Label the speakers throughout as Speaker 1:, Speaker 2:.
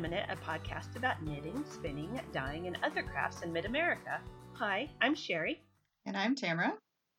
Speaker 1: Feminine, a podcast about knitting, spinning, dyeing, and other crafts in mid America. Hi, I'm Sherry.
Speaker 2: And I'm Tamara.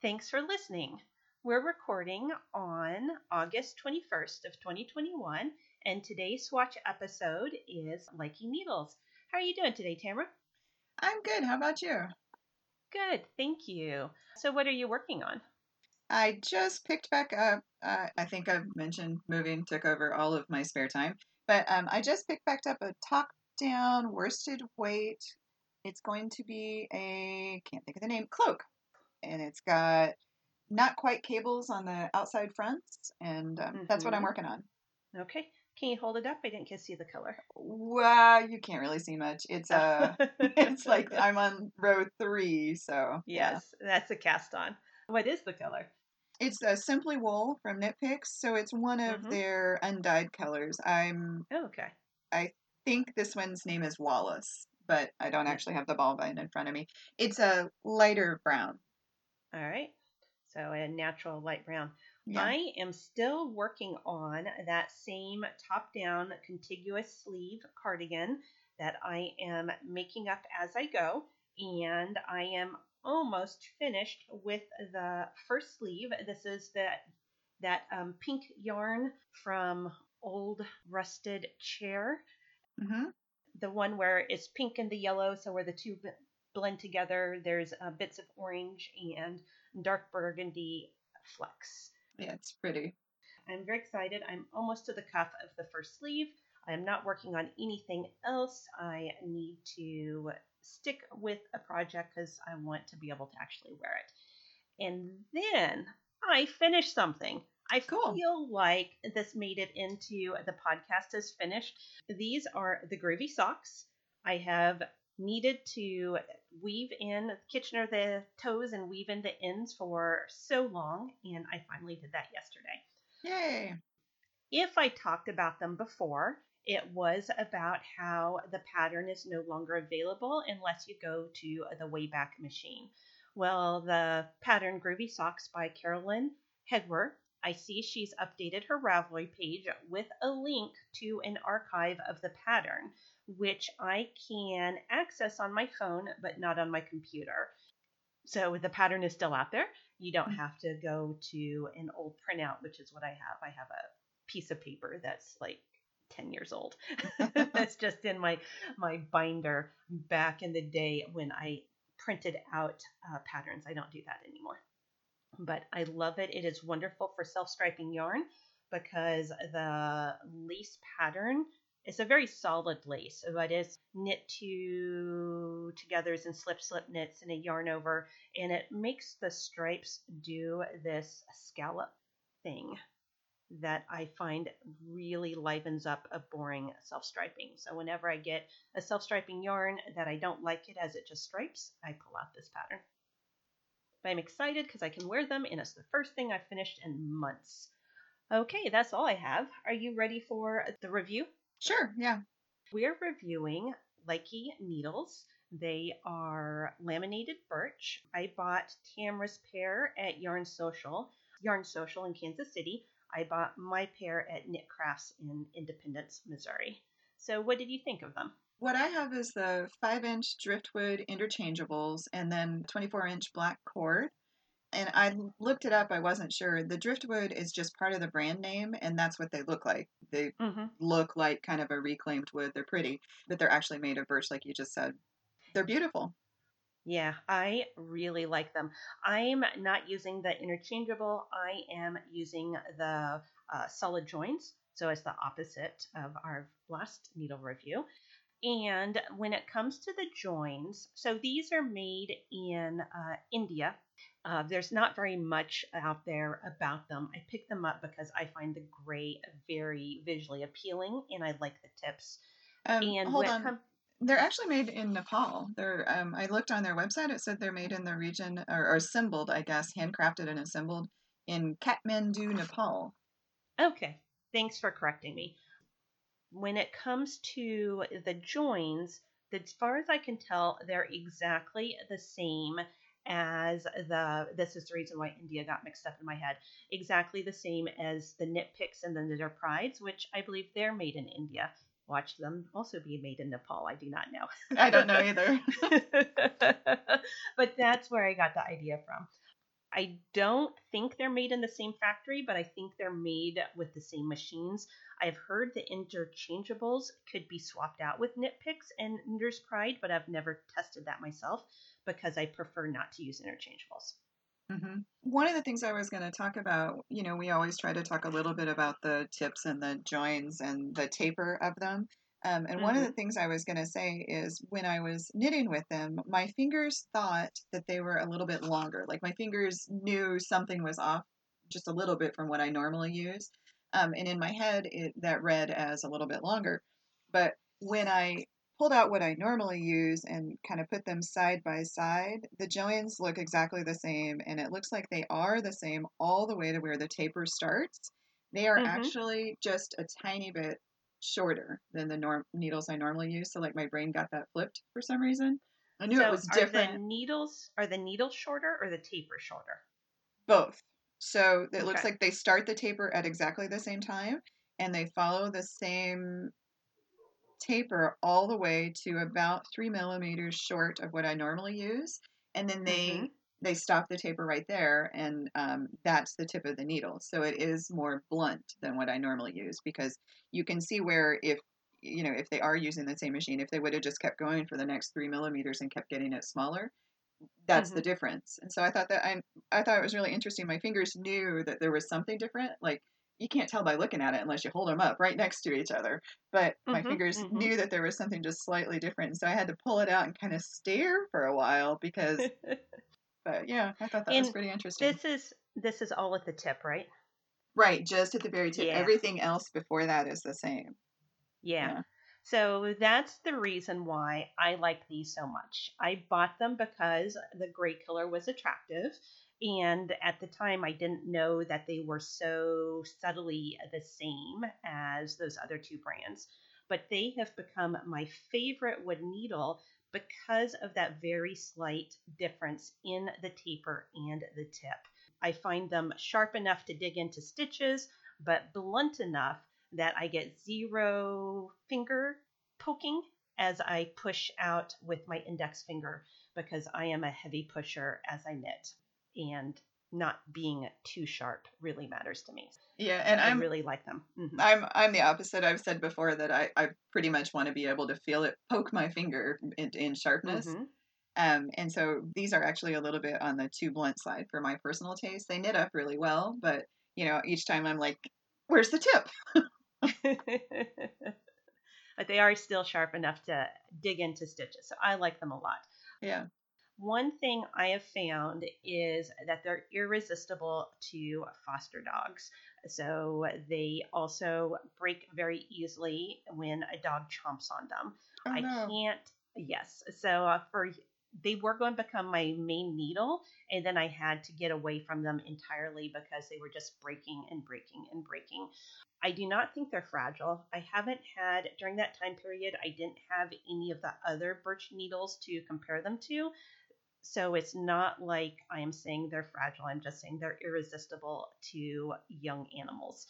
Speaker 1: Thanks for listening. We're recording on August 21st of 2021, and today's swatch episode is Lykke Needles. How are you doing today, Tamara?
Speaker 2: I'm good. How about you?
Speaker 1: Good, thank you. So, what are you working on?
Speaker 2: I just picked back up. Uh, I think I've mentioned moving took over all of my spare time, but um, I just picked back up a top down worsted weight. It's going to be a can't think of the name cloak, and it's got not quite cables on the outside fronts, and um, mm-hmm. that's what I'm mm-hmm. working on.
Speaker 1: Okay, can you hold it up? I didn't get to see the color.
Speaker 2: Well, you can't really see much. It's uh it's like I'm on row three, so
Speaker 1: yes, yeah. that's a cast on. What is the color?
Speaker 2: It's a Simply Wool from Knit Picks, so it's one of mm-hmm. their undyed colors. I'm
Speaker 1: oh, okay.
Speaker 2: I think this one's name is Wallace, but I don't actually have the ball button in front of me. It's a lighter brown.
Speaker 1: All right. So a natural light brown. Yeah. I am still working on that same top down contiguous sleeve cardigan that I am making up as I go. And I am almost finished with the first sleeve. This is that that um, pink yarn from Old Rusted Chair. Mm-hmm. The one where it's pink and the yellow, so where the two blend together, there's uh, bits of orange and dark burgundy flecks.
Speaker 2: Yeah, it's pretty.
Speaker 1: I'm very excited. I'm almost to the cuff of the first sleeve. I'm not working on anything else. I need to stick with a project because I want to be able to actually wear it. And then I finished something. I cool. feel like this made it into the podcast as finished. These are the Groovy socks. I have needed to weave in Kitchener the toes and weave in the ends for so long, and I finally did that yesterday.
Speaker 2: Yay!
Speaker 1: If I talked about them before, it was about how the pattern is no longer available unless you go to the Wayback Machine. Well, the pattern Groovy Socks by Carolyn Hegwer, I see she's updated her Ravelry page with a link to an archive of the pattern, which I can access on my phone but not on my computer. So the pattern is still out there. You don't mm. have to go to an old printout, which is what I have. I have a piece of paper that's like 10 years old. That's just in my my binder back in the day when I printed out uh, patterns. I don't do that anymore. But I love it. It is wonderful for self-striping yarn because the lace pattern is a very solid lace. So it is knit two togethers and slip slip knits and a yarn over, and it makes the stripes do this scallop thing that I find really livens up a boring self striping. So whenever I get a self striping yarn that I don't like it as it just stripes, I pull out this pattern. But I'm excited because I can wear them and it's the first thing I've finished in months. Okay, that's all I have. Are you ready for the review?
Speaker 2: Sure, yeah.
Speaker 1: We're reviewing Lykke needles. They are laminated birch. I bought Tamra's pair at Yarn Social, Yarn Social in Kansas City. I bought my pair at Knit Crafts in Independence, Missouri. So, what did you think of them?
Speaker 2: What I have is the 5 inch driftwood interchangeables and then 24 inch black cord. And I looked it up, I wasn't sure. The driftwood is just part of the brand name, and that's what they look like. They mm-hmm. look like kind of a reclaimed wood. They're pretty, but they're actually made of birch, like you just said. They're beautiful.
Speaker 1: Yeah, I really like them. I'm not using the interchangeable. I am using the uh, solid joints. So it's the opposite of our last needle review. And when it comes to the joins, so these are made in uh, India. Uh, there's not very much out there about them. I picked them up because I find the gray very visually appealing and I like the tips.
Speaker 2: Um, and hold on. Com- they're actually made in Nepal. They're um, I looked on their website. It said they're made in the region or, or assembled, I guess, handcrafted and assembled in Kathmandu, Nepal.
Speaker 1: Okay, thanks for correcting me. When it comes to the joins, as far as I can tell, they're exactly the same as the this is the reason why India got mixed up in my head. Exactly the same as the knit picks and the knitter prides, which I believe they're made in India watch them also be made in Nepal. I do not know.
Speaker 2: I don't know either.
Speaker 1: but that's where I got the idea from. I don't think they're made in the same factory, but I think they're made with the same machines. I've heard the interchangeables could be swapped out with Knit Picks and Knitter's Pride, but I've never tested that myself because I prefer not to use interchangeables.
Speaker 2: Mm-hmm. One of the things I was going to talk about, you know, we always try to talk a little bit about the tips and the joins and the taper of them. Um, and mm-hmm. one of the mm-hmm. things I was going to say is when I was knitting with them, my fingers thought that they were a little bit longer. Like my fingers knew something was off just a little bit from what I normally use. Um, and in my head, it, that read as a little bit longer. But when I pulled out what I normally use and kind of put them side by side, the joins look exactly the same. And it looks like they are the same all the way to where the taper starts. They are mm-hmm. actually just a tiny bit shorter than the norm needles I normally use. So like my brain got that flipped for some reason. I knew
Speaker 1: so
Speaker 2: it was different.
Speaker 1: Are the needles are the needles shorter or the taper shorter?
Speaker 2: Both. So it okay. looks like they start the taper at exactly the same time and they follow the same taper all the way to about three millimeters short of what I normally use. And then they mm-hmm. they stop the taper right there and um, that's the tip of the needle. So it is more blunt than what I normally use because you can see where if you know if they are using the same machine, if they would have just kept going for the next three millimeters and kept getting it smaller, that's mm-hmm. the difference. And so I thought that I I thought it was really interesting. My fingers knew that there was something different. Like you can't tell by looking at it unless you hold them up right next to each other. But mm-hmm, my fingers mm-hmm. knew that there was something just slightly different, and so I had to pull it out and kind of stare for a while because. but yeah, I thought that and was pretty interesting.
Speaker 1: This is this is all at the tip, right?
Speaker 2: Right, just at the very tip. Yeah. Everything else before that is the same.
Speaker 1: Yeah. yeah. So that's the reason why I like these so much. I bought them because the gray color was attractive. And at the time, I didn't know that they were so subtly the same as those other two brands. But they have become my favorite wood needle because of that very slight difference in the taper and the tip. I find them sharp enough to dig into stitches, but blunt enough that I get zero finger poking as I push out with my index finger because I am a heavy pusher as I knit and not being too sharp really matters to me.
Speaker 2: Yeah, and I
Speaker 1: I'm, really like them.
Speaker 2: Mm-hmm. I'm I'm the opposite. I've said before that I, I pretty much want to be able to feel it poke my finger in, in sharpness. Mm-hmm. Um, and so these are actually a little bit on the too blunt side for my personal taste. They knit up really well, but you know, each time I'm like, "Where's the tip?"
Speaker 1: but they are still sharp enough to dig into stitches. So I like them a lot.
Speaker 2: Yeah.
Speaker 1: One thing I have found is that they're irresistible to foster dogs. So they also break very easily when a dog chomps on them.
Speaker 2: Oh, I
Speaker 1: no. can't, yes. So uh, for they were going to become my main needle, and then I had to get away from them entirely because they were just breaking and breaking and breaking. I do not think they're fragile. I haven't had, during that time period, I didn't have any of the other birch needles to compare them to. So it's not like I am saying they're fragile. I'm just saying they're irresistible to young animals.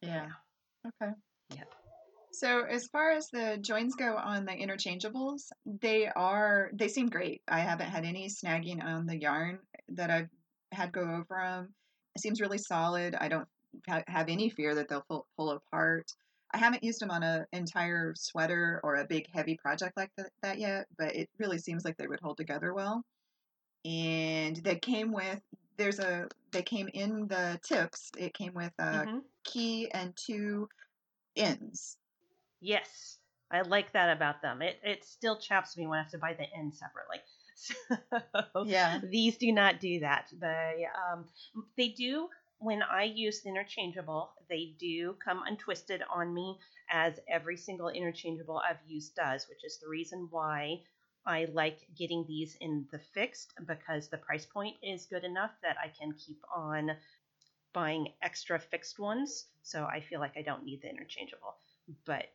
Speaker 2: Yeah. yeah. Okay.
Speaker 1: Yep.
Speaker 2: So as far as the joins go on the interchangeables, they are they seem great. I haven't had any snagging on the yarn that I've had go over them. It seems really solid. I don't have any fear that they'll pull, pull apart. I haven't used them on an entire sweater or a big heavy project like that, that yet, but it really seems like they would hold together well. And they came with there's a they came in the tips. It came with a mm-hmm. key and two ends.
Speaker 1: Yes, I like that about them. It it still chaps me when I have to buy the ends separately.
Speaker 2: So yeah,
Speaker 1: these do not do that. They um they do when I use the interchangeable, they do come untwisted on me as every single interchangeable I've used does, which is the reason why I like getting these in the fixed because the price point is good enough that I can keep on buying extra fixed ones. So I feel like I don't need the interchangeable. But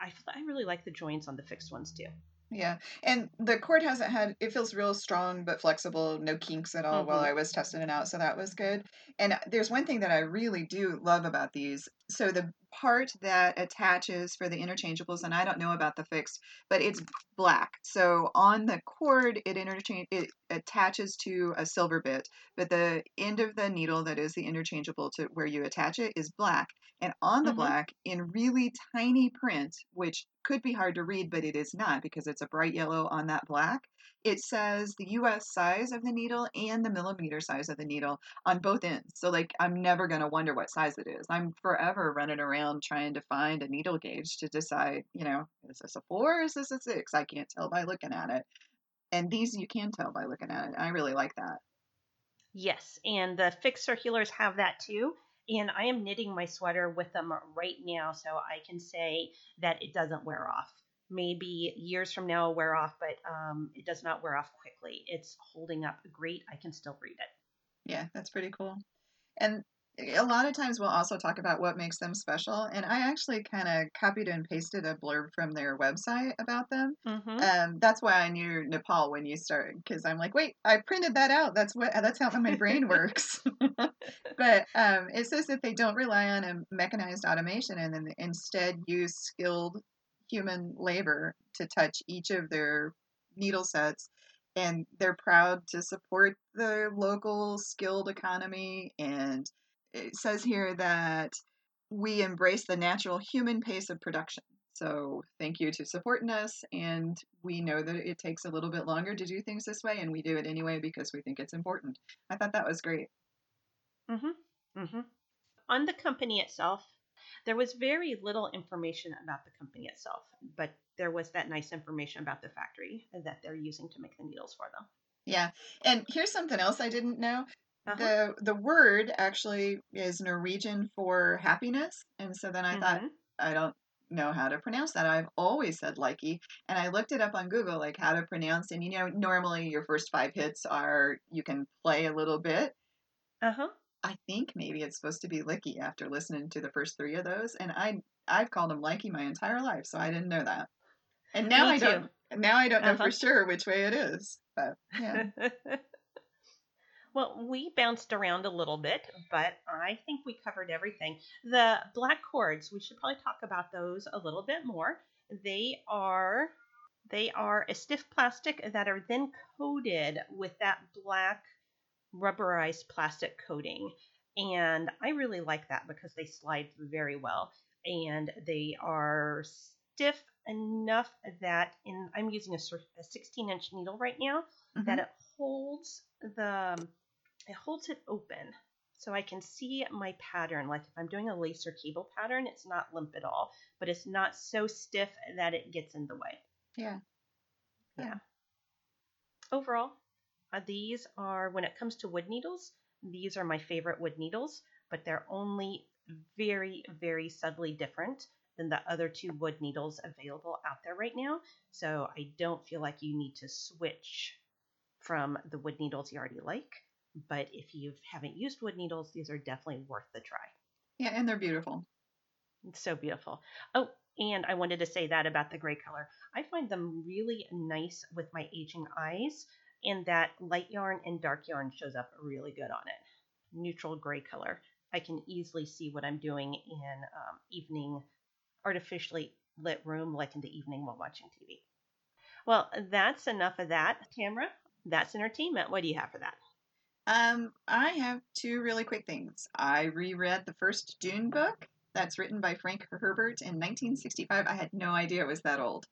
Speaker 1: I, I really like the joints on the fixed ones too.
Speaker 2: Yeah, and the cord hasn't had it feels real strong but flexible, no kinks at all mm-hmm. while I was testing it out, so that was good. And there's one thing that I really do love about these. so the part that attaches for the interchangeables, and I don't know about the fixed, but it's black. So on the cord, it interchange it attaches to a silver bit, but the end of the needle that is the interchangeable to where you attach it is black. And on the
Speaker 1: Mhm.
Speaker 2: black, in really tiny print, which could be hard to read, but it is not because it's a bright yellow on that black. It says the US size of the needle and the millimeter size of the needle on both ends. So like I'm never going to wonder what size it is. I'm forever running around trying to find a needle gauge to decide, you know, is this a 4 or is this a 6? I can't tell by looking at it. And these you can tell by looking at it. I really like that.
Speaker 1: Yes, and the fixed circulars have that too. And I am knitting my sweater with them right now, so I can say that it doesn't wear off. Maybe years from now it'll wear off, but um, it does not wear off quickly. It's holding up great. I can still read it.
Speaker 2: Yeah, that's pretty cool. And a lot of times we'll also talk about what makes them special. And I actually kind of copied and pasted a blurb from their website about them.
Speaker 1: Mm-hmm.
Speaker 2: Um, that's why I knew Nepal when you started, because I'm like, wait, I printed that out. That's what that's how my brain works. but um, it says that they don't rely on a mechanized automation, and then instead use skilled human labor to touch each of their needle sets. And they're proud to support the local skilled economy. And it says here that we embrace the natural human pace of production. So thank you to supporting us. And we know that it takes a little bit longer to do things this way, and we do it anyway because we think it's important. I thought that was great.
Speaker 1: Mm-hmm. Mm-hmm. On the company itself, there was very little information about the company itself, but there was that nice information about the factory that they're using to make the needles for them.
Speaker 2: Yeah. And here's something else I didn't know.
Speaker 1: Uh-huh.
Speaker 2: The the word actually is Norwegian for happiness. And so then I thought,
Speaker 1: Mhm.
Speaker 2: I don't know how to pronounce that. I've always said likey. And I looked it up on Google, like how to pronounce. And you know, normally your first five hits are you can play a little bit.
Speaker 1: uh-huh.
Speaker 2: I think maybe it's supposed to be licky after listening to the first three of those. And I I've called them likey my entire life, so I didn't know that. And now
Speaker 1: Me
Speaker 2: I don't now I don't know
Speaker 1: Uh-huh.
Speaker 2: for sure which way it is. But yeah.
Speaker 1: well, we bounced around a little bit, but I think we covered everything. The black cords, we should probably talk about those a little bit more. They are they are a stiff plastic that are then coated with that black rubberized plastic coating. And I really like that because they slide very well and they are stiff enough that in I'm using a, a 16 inch needle right now that
Speaker 2: Mhm.
Speaker 1: it holds the it holds it open so I can see my pattern. Like if I'm doing a lacer cable pattern, it's not limp at all, but it's not so stiff that it gets in the way.
Speaker 2: Yeah. Yeah.
Speaker 1: Overall, uh, these are when it comes to wood needles, these are my favorite wood needles, but they're only very very subtly different than the other two wood needles available out there right now. So I don't feel like you need to switch from the wood needles you already like. But if you haven't used wood needles, these are definitely worth the try.
Speaker 2: Yeah, and they're beautiful.
Speaker 1: It's so beautiful. Oh, and I wanted to say that about the gray color. I find them really nice with my aging eyes, and that light yarn and dark yarn shows up really good on it. Neutral gray color. I can easily see what I'm doing in um, evening, artificially lit room, like in the evening while watching TV. Well, that's enough of that. Tamara, that's entertainment. What do you have for that?
Speaker 2: Um, I have two really quick things. I reread the first Dune book that's written by Frank Herbert in 1965. I had no idea it was that old.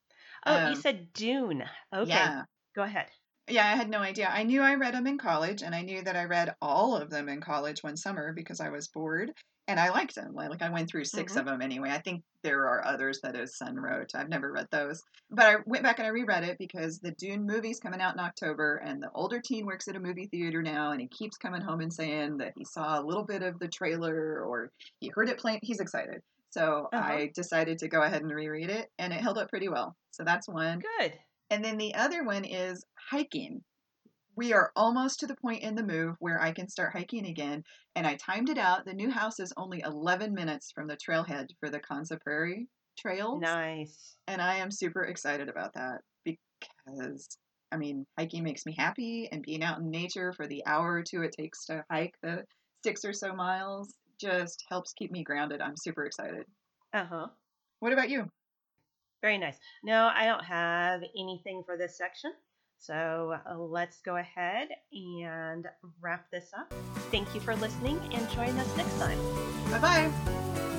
Speaker 1: Oh,
Speaker 2: Um,
Speaker 1: you said Dune. Okay,
Speaker 2: Yeah.
Speaker 1: go ahead.
Speaker 2: Yeah, I had no idea. I knew I read them in college, and I knew that I read all of them in college one summer because I was bored, and I liked them. Like, I went through 6
Speaker 1: Mhm.
Speaker 2: of them anyway. I think there are others that his son wrote. I've never read those, but I went back and I reread it because the Dune movie's coming out in October, and the older teen works at a movie theater now, and he keeps coming home and saying that he saw a little bit of the trailer or he heard it playing. He's excited. So
Speaker 1: Uh-huh.
Speaker 2: I decided to go ahead and reread it, and it held up pretty well. So that's one.
Speaker 1: Good.
Speaker 2: And then the other one is hiking. We are almost to the point in the move where I can start hiking again. And I timed it out. The new house is only 11 minutes from the trailhead for the Konza Prairie trails.
Speaker 1: Nice.
Speaker 2: And I am super excited about that because, I mean, hiking makes me happy. And being out in nature for the hour or two it takes to hike the six or so miles just helps keep me grounded. I'm super excited.
Speaker 1: Uh huh.
Speaker 2: What about you?
Speaker 1: Very nice. No, I don't have anything for this section. So uh, let's go ahead and wrap this up. Thank you for listening and join us next time.
Speaker 2: Bye bye.